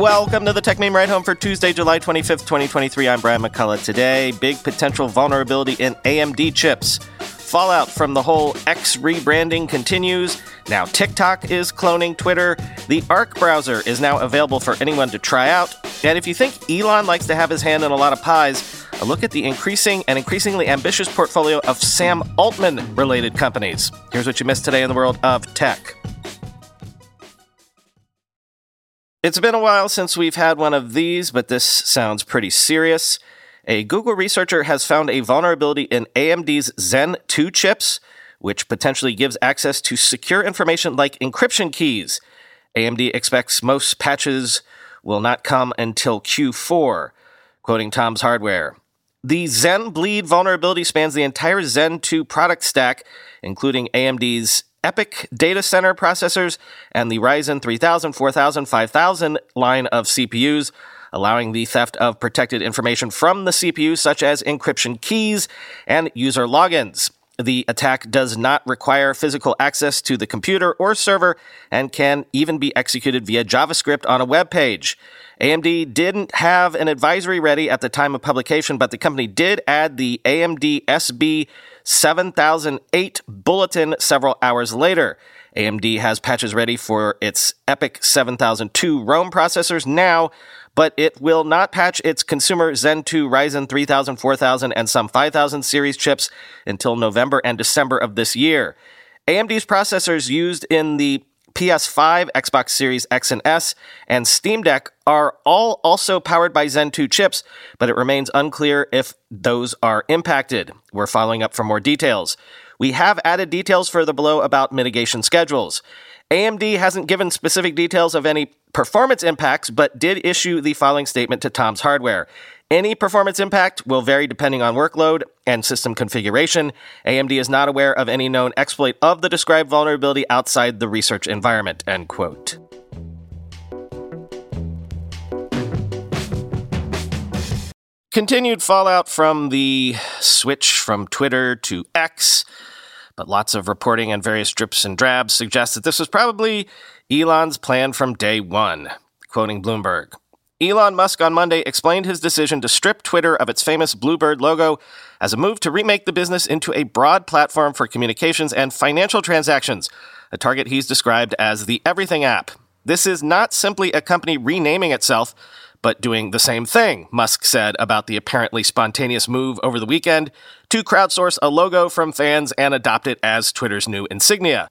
Welcome to the Techmeme Ride Home for Tuesday, July 25th, 2023. I'm Brian McCullough. Today, big potential vulnerability in AMD chips. Fallout from the whole X rebranding continues. Now, TikTok is cloning Twitter. The Arc browser is now available for anyone to try out. And if you think Elon likes to have his hand in a lot of pies, a look at the increasing and increasingly ambitious portfolio of Sam Altman related companies. Here's what you missed today in the world of tech. It's been a while since we've had one of these, but this sounds pretty serious. A Google researcher has found a vulnerability in AMD's Zen 2 chips, which potentially gives access to secure information like encryption keys. AMD expects most patches will not come until Q4, quoting Tom's Hardware. The Zenbleed vulnerability spans the entire Zen 2 product stack, including AMD's EPYC data center processors and the Ryzen 3000, 4000, 5000 line of CPUs, allowing the theft of protected information from the CPU, such as encryption keys and user logins. The attack does not require physical access to the computer or server and can even be executed via JavaScript on a web page. AMD didn't have an advisory ready at the time of publication, but the company did add the AMD SB 7008 bulletin several hours later. AMD has patches ready for its EPYC 7002 Rome processors now, but it will not patch its consumer Zen 2 Ryzen 3000, 4000, and some 5000 series chips until November and December of this year. AMD's processors used in the PS5, Xbox Series X and S, and Steam Deck are all also powered by Zen 2 chips, but it remains unclear if those are impacted. We're following up for more details. We have added details further below about mitigation schedules. AMD hasn't given specific details of any performance impacts, but did issue the following statement to Tom's Hardware. Any performance impact will vary depending on workload and system configuration. AMD is not aware of any known exploit of the described vulnerability outside the research environment. End quote. Continued fallout from the switch from Twitter to X, but lots of reporting and various drips and drabs suggest that this was probably Elon's plan from day one. Quoting Bloomberg. Elon Musk on Monday explained his decision to strip Twitter of its famous Bluebird logo as a move to remake the business into a broad platform for communications and financial transactions, a target he's described as the Everything app. This is not simply a company renaming itself, but doing the same thing, Musk said about the apparently spontaneous move over the weekend to crowdsource a logo from fans and adopt it as Twitter's new insignia.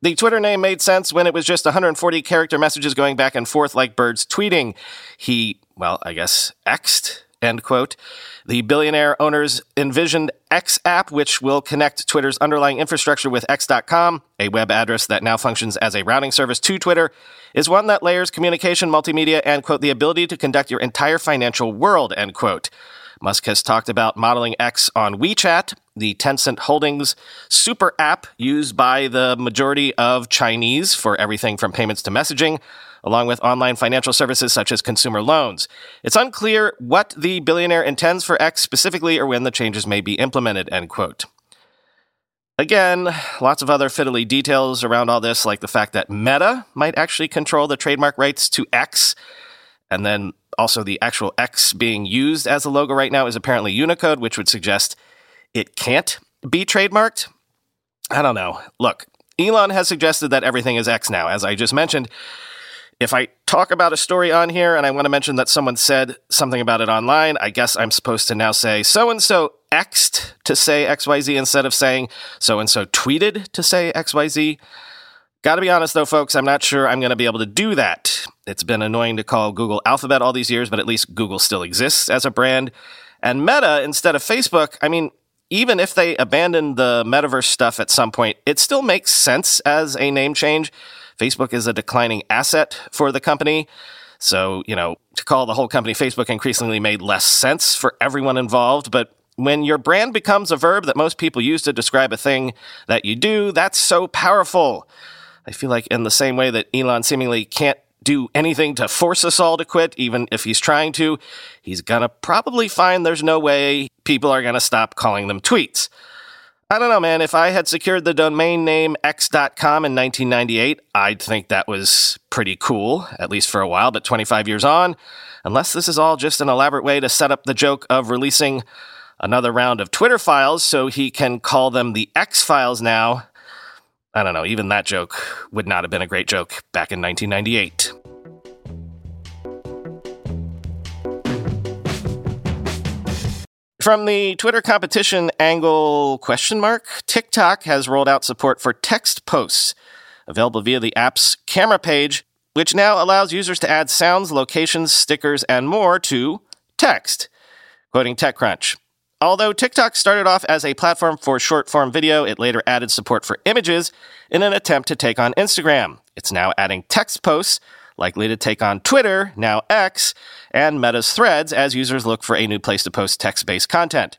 The Twitter name made sense when it was just 140 character messages going back and forth like birds tweeting. He, well, I guess, Xed, end quote. The billionaire owners envisioned X app, which will connect Twitter's underlying infrastructure with X.com, a web address that now functions as a routing service to Twitter, is one that layers communication, multimedia, and, quote, the ability to conduct your entire financial world, end quote. Musk has talked about modeling X on WeChat, the Tencent Holdings super app used by the majority of Chinese for everything from payments to messaging, along with online financial services such as consumer loans. It's unclear what the billionaire intends for X specifically or when the changes may be implemented, end quote. Again, lots of other fiddly details around all this, like the fact that Meta might actually control the trademark rights to X, and then also, the actual X being used as a logo right now is apparently Unicode, which would suggest it can't be trademarked. I don't know. Look, Elon has suggested that everything is X now, as I just mentioned. If I talk about a story on here and I want to mention that someone said something about it online, I guess I'm supposed to now say so and so Xed to say XYZ instead of saying so and so tweeted to say XYZ. Gotta be honest though, folks, I'm not sure I'm going to be able to do that. It's been annoying to call Google Alphabet all these years, but at least Google still exists as a brand. And Meta instead of Facebook, I mean, even if they abandon the metaverse stuff at some point, it still makes sense as a name change. Facebook is a declining asset for the company. So, you know, to call the whole company Facebook increasingly made less sense for everyone involved. But when your brand becomes a verb that most people use to describe a thing that you do, that's so powerful. I feel like in the same way that Elon seemingly can't do anything to force us all to quit, even if he's trying to, he's gonna probably find there's no way people are gonna stop calling them tweets. I don't know, man. If I had secured the domain name x.com in 1998, I'd think that was pretty cool, at least for a while. But 25 years on, unless this is all just an elaborate way to set up the joke of releasing another round of Twitter files so he can call them the X files now, I don't know. Even that joke would not have been a great joke back in 1998. From the Twitter competition angle question mark, TikTok has rolled out support for text posts available via the app's camera page, which now allows users to add sounds, locations, stickers, and more to text. Quoting TechCrunch. Although TikTok started off as a platform for short form video, it later added support for images in an attempt to take on Instagram. It's now adding text posts likely to take on Twitter, now X, and Meta's Threads as users look for a new place to post text based content.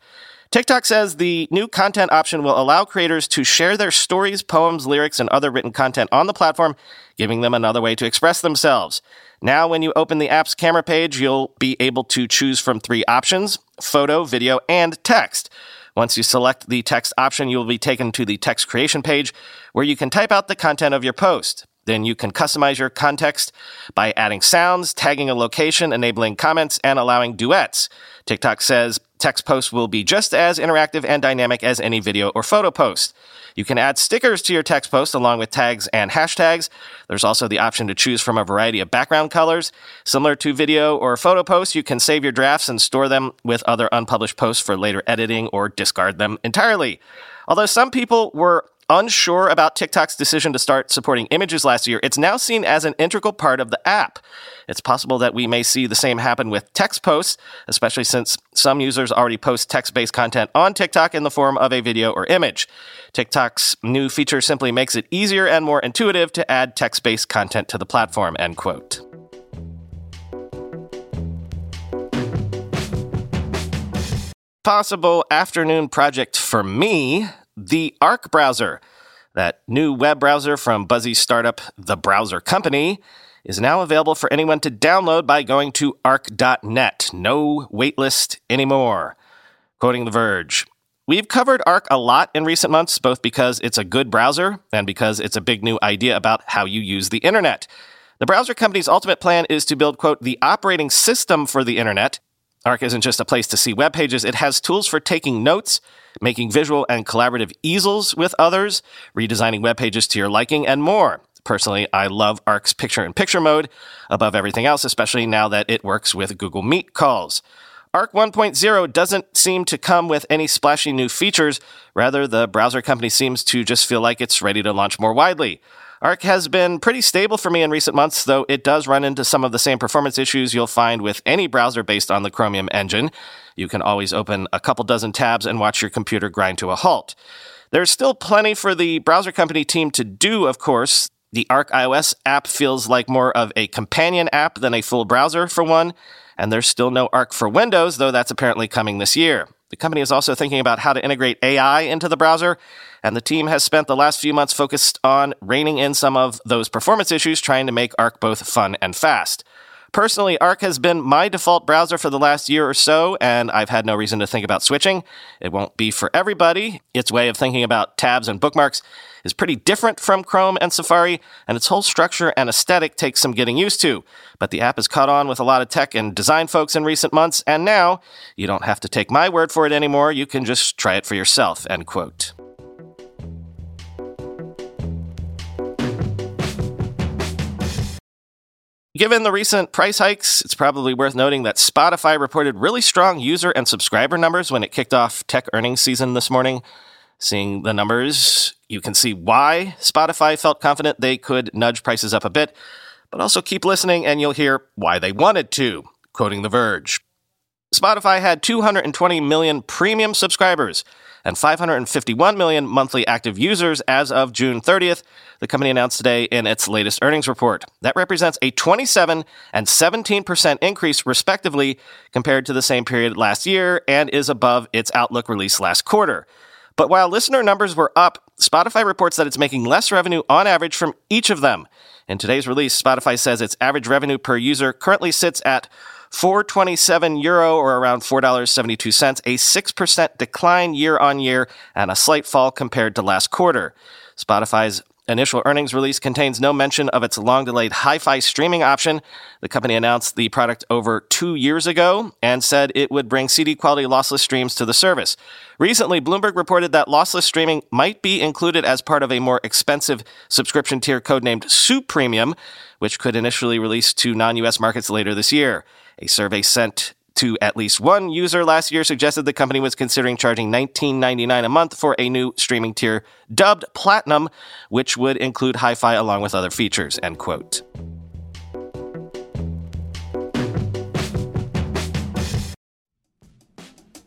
TikTok says the new content option will allow creators to share their stories, poems, lyrics, and other written content on the platform, giving them another way to express themselves. Now, when you open the app's camera page, you'll be able to choose from three options photo, video, and text. Once you select the text option, you will be taken to the text creation page where you can type out the content of your post. Then you can customize your context by adding sounds, tagging a location, enabling comments, and allowing duets. TikTok says text posts will be just as interactive and dynamic as any video or photo post. You can add stickers to your text post along with tags and hashtags. There's also the option to choose from a variety of background colors. Similar to video or photo posts, you can save your drafts and store them with other unpublished posts for later editing or discard them entirely. Although some people were unsure about TikTok's decision to start supporting images last year, it's now seen as an integral part of the app. It's possible that we may see the same happen with text posts, especially since some users already post text based content on TikTok in the form of a video or image. TikTok's new feature simply makes it easier and more intuitive to add text based content to the platform, end quote. Possible afternoon project for me the Arc browser. That new web browser from Buzzy startup The Browser Company is now available for anyone to download by going to arc.net. No waitlist anymore. Quoting The Verge. We've covered Arc a lot in recent months, both because it's a good browser and because it's a big new idea about how you use the internet. The browser company's ultimate plan is to build, quote, the operating system for the internet. Arc isn't just a place to see web pages, it has tools for taking notes, making visual and collaborative easels with others, redesigning web pages to your liking, and more. Personally, I love Arc's picture in picture mode above everything else, especially now that it works with Google Meet calls. Arc 1.0 doesn't seem to come with any splashy new features. Rather, the browser company seems to just feel like it's ready to launch more widely. Arc has been pretty stable for me in recent months, though it does run into some of the same performance issues you'll find with any browser based on the Chromium engine. You can always open a couple dozen tabs and watch your computer grind to a halt. There's still plenty for the browser company team to do, of course. The Arc iOS app feels like more of a companion app than a full browser, for one, and there's still no Arc for Windows, though that's apparently coming this year. The company is also thinking about how to integrate AI into the browser, and the team has spent the last few months focused on reining in some of those performance issues, trying to make Arc both fun and fast. Personally, Arc has been my default browser for the last year or so, and I've had no reason to think about switching. It won't be for everybody. Its way of thinking about tabs and bookmarks is pretty different from Chrome and Safari, and its whole structure and aesthetic takes some getting used to. But the app has caught on with a lot of tech and design folks in recent months, and now you don't have to take my word for it anymore. You can just try it for yourself, end quote. Given the recent price hikes, it's probably worth noting that Spotify reported really strong user and subscriber numbers when it kicked off tech earnings season this morning. Seeing the numbers, you can see why Spotify felt confident they could nudge prices up a bit, but also keep listening and you'll hear why they wanted to. Quoting The Verge Spotify had 220 million premium subscribers and 551 million monthly active users as of June 30th, the company announced today in its latest earnings report. That represents a 27 and 17% increase, respectively, compared to the same period last year and is above its outlook released last quarter. But while listener numbers were up, Spotify reports that it's making less revenue on average from each of them. In today's release, Spotify says its average revenue per user currently sits at 427 euro or around $4.72, a 6% decline year on year and a slight fall compared to last quarter. Spotify's initial earnings release contains no mention of its long delayed hi fi streaming option. The company announced the product over two years ago and said it would bring CD quality lossless streams to the service. Recently, Bloomberg reported that lossless streaming might be included as part of a more expensive subscription tier codenamed Supremium, which could initially release to non US markets later this year. A survey sent to at least one user last year suggested the company was considering charging $19.99 a month for a new streaming tier dubbed Platinum, which would include hi-fi along with other features, end quote.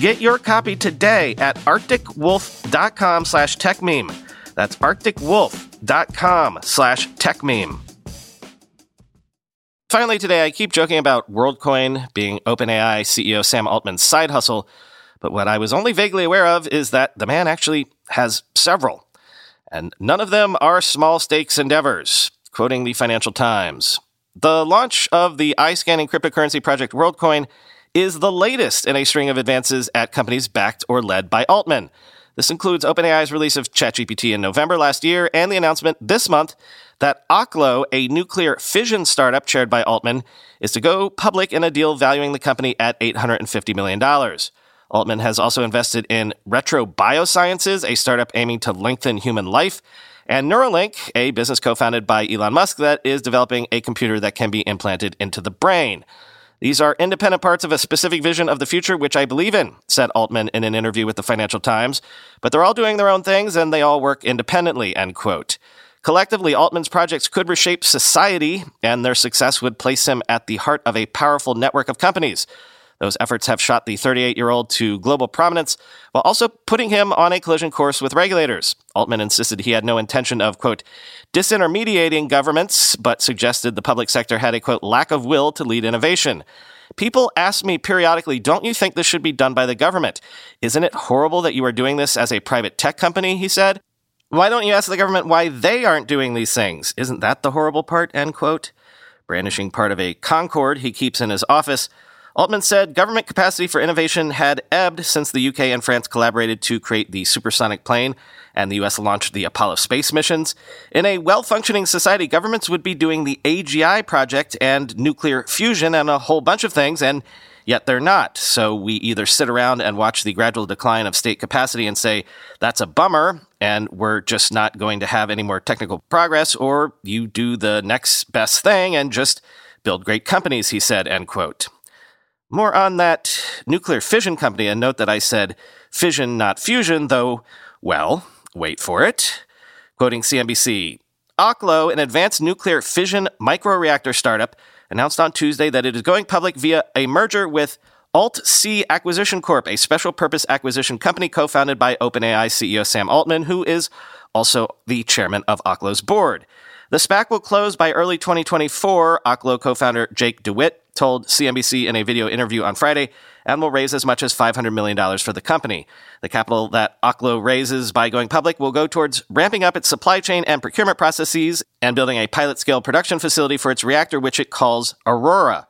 Get your copy today at arcticwolf.com slash techmeme. That's arcticwolf.com slash techmeme. Finally, today, I keep joking about WorldCoin being OpenAI CEO Sam Altman's side hustle, but what I was only vaguely aware of is that the man actually has several, and none of them are small stakes endeavors. Quoting the Financial Times, the launch of the eye scanning cryptocurrency project WorldCoin is the latest in a string of advances at companies backed or led by Altman. This includes OpenAI's release of ChatGPT in November last year and the announcement this month that Oklo, a nuclear fission startup chaired by Altman, is to go public in a deal valuing the company at $850 million. Altman has also invested in Retro Biosciences, a startup aiming to lengthen human life, and Neuralink, a business co founded by Elon Musk that is developing a computer that can be implanted into the brain. These are independent parts of a specific vision of the future, which I believe in, said Altman in an interview with the Financial Times. But they're all doing their own things and they all work independently, end quote. Collectively, Altman's projects could reshape society, and their success would place him at the heart of a powerful network of companies. Those efforts have shot the 38 year old to global prominence while also putting him on a collision course with regulators. Altman insisted he had no intention of, quote, disintermediating governments, but suggested the public sector had a, quote, lack of will to lead innovation. People ask me periodically, don't you think this should be done by the government? Isn't it horrible that you are doing this as a private tech company? He said. Why don't you ask the government why they aren't doing these things? Isn't that the horrible part? End quote. Brandishing part of a Concorde he keeps in his office, Altman said government capacity for innovation had ebbed since the UK and France collaborated to create the supersonic plane and the US launched the Apollo space missions. In a well functioning society, governments would be doing the AGI project and nuclear fusion and a whole bunch of things, and yet they're not. So we either sit around and watch the gradual decline of state capacity and say, that's a bummer, and we're just not going to have any more technical progress, or you do the next best thing and just build great companies, he said, end quote. More on that nuclear fission company, and note that I said fission, not fusion, though, well, wait for it. Quoting CNBC, Oklo, an advanced nuclear fission microreactor startup, announced on Tuesday that it is going public via a merger with AltC Acquisition Corp, a special purpose acquisition company co founded by OpenAI CEO Sam Altman, who is also the chairman of Oklo's board. The SPAC will close by early 2024, Oklo co founder Jake DeWitt told CNBC in a video interview on Friday, and will raise as much as $500 million for the company. The capital that Oklo raises by going public will go towards ramping up its supply chain and procurement processes and building a pilot scale production facility for its reactor, which it calls Aurora.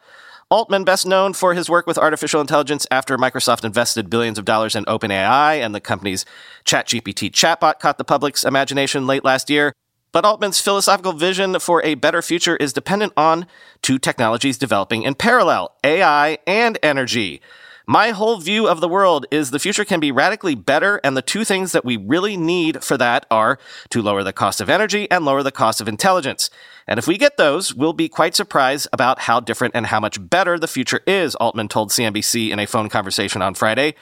Altman, best known for his work with artificial intelligence after Microsoft invested billions of dollars in OpenAI and the company's ChatGPT chatbot caught the public's imagination late last year, but Altman's philosophical vision for a better future is dependent on two technologies developing in parallel AI and energy. My whole view of the world is the future can be radically better, and the two things that we really need for that are to lower the cost of energy and lower the cost of intelligence. And if we get those, we'll be quite surprised about how different and how much better the future is, Altman told CNBC in a phone conversation on Friday.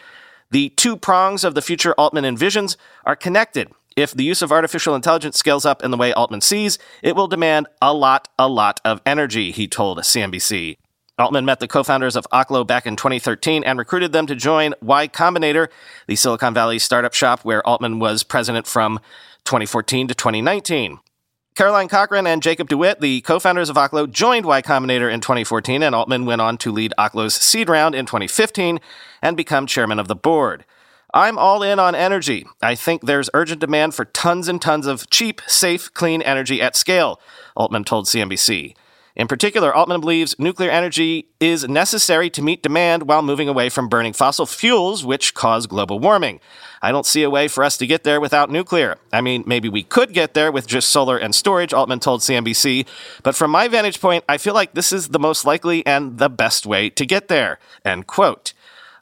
The two prongs of the future Altman envisions are connected if the use of artificial intelligence scales up in the way Altman sees, it will demand a lot, a lot of energy, he told CNBC. Altman met the co-founders of Oklo back in 2013 and recruited them to join Y Combinator, the Silicon Valley startup shop where Altman was president from 2014 to 2019. Caroline Cochran and Jacob DeWitt, the co-founders of Oklo, joined Y Combinator in 2014, and Altman went on to lead Oklo's seed round in 2015 and become chairman of the board. I'm all in on energy. I think there's urgent demand for tons and tons of cheap, safe, clean energy at scale, Altman told CNBC. In particular, Altman believes nuclear energy is necessary to meet demand while moving away from burning fossil fuels, which cause global warming. I don't see a way for us to get there without nuclear. I mean, maybe we could get there with just solar and storage, Altman told CNBC, but from my vantage point, I feel like this is the most likely and the best way to get there. End quote.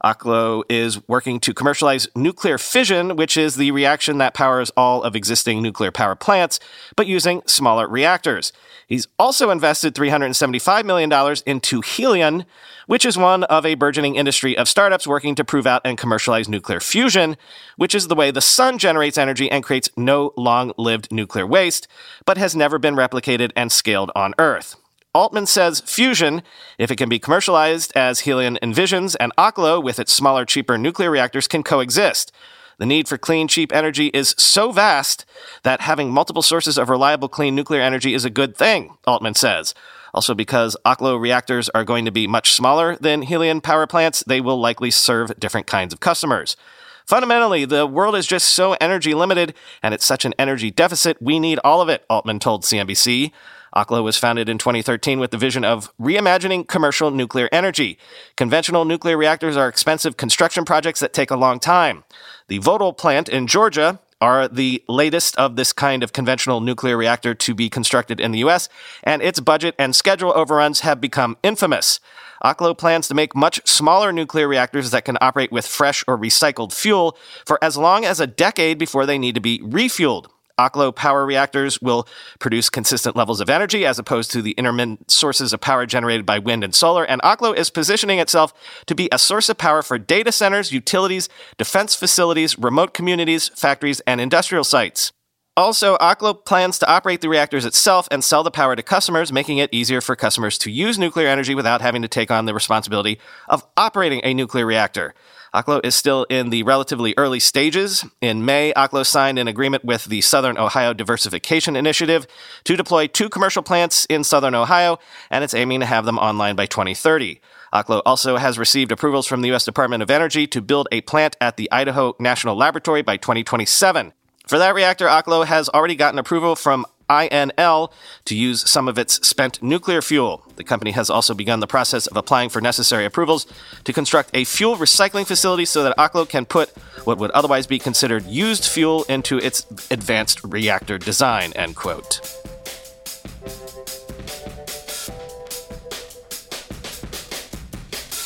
Oklo is working to commercialize nuclear fission, which is the reaction that powers all of existing nuclear power plants, but using smaller reactors. He's also invested $375 million into Helion, which is one of a burgeoning industry of startups working to prove out and commercialize nuclear fusion, which is the way the sun generates energy and creates no long lived nuclear waste, but has never been replicated and scaled on Earth. Altman says fusion, if it can be commercialized as Helion envisions, and Oklo, with its smaller, cheaper nuclear reactors, can coexist. The need for clean, cheap energy is so vast that having multiple sources of reliable, clean nuclear energy is a good thing, Altman says. Also, because Oklo reactors are going to be much smaller than Helion power plants, they will likely serve different kinds of customers. Fundamentally, the world is just so energy limited and it's such an energy deficit, we need all of it, Altman told CNBC. Oklo was founded in 2013 with the vision of reimagining commercial nuclear energy. Conventional nuclear reactors are expensive construction projects that take a long time. The Vogtle plant in Georgia are the latest of this kind of conventional nuclear reactor to be constructed in the US, and its budget and schedule overruns have become infamous. Oklo plans to make much smaller nuclear reactors that can operate with fresh or recycled fuel for as long as a decade before they need to be refueled. Oklo power reactors will produce consistent levels of energy as opposed to the intermittent sources of power generated by wind and solar. And Oklo is positioning itself to be a source of power for data centers, utilities, defense facilities, remote communities, factories, and industrial sites. Also, Oklo plans to operate the reactors itself and sell the power to customers, making it easier for customers to use nuclear energy without having to take on the responsibility of operating a nuclear reactor. Oklo is still in the relatively early stages. In May, Oklo signed an agreement with the Southern Ohio Diversification Initiative to deploy two commercial plants in Southern Ohio, and it's aiming to have them online by 2030. Oklo also has received approvals from the U.S. Department of Energy to build a plant at the Idaho National Laboratory by 2027. For that reactor, Oklo has already gotten approval from INL to use some of its spent nuclear fuel. The company has also begun the process of applying for necessary approvals to construct a fuel recycling facility so that Oklo can put what would otherwise be considered used fuel into its advanced reactor design, end quote.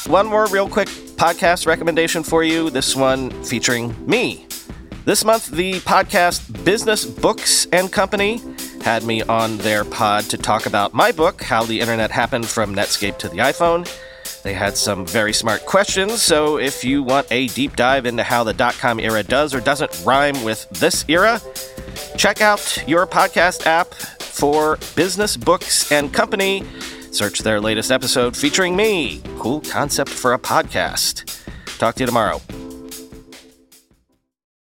one more real quick podcast recommendation for you. This one featuring me. This month, the podcast Business Books and Company had me on their pod to talk about my book, How the Internet Happened from Netscape to the iPhone. They had some very smart questions, so if you want a deep dive into how the dot com era does or doesn't rhyme with this era, check out your podcast app for Business Books and Company. Search their latest episode featuring me. Cool concept for a podcast. Talk to you tomorrow.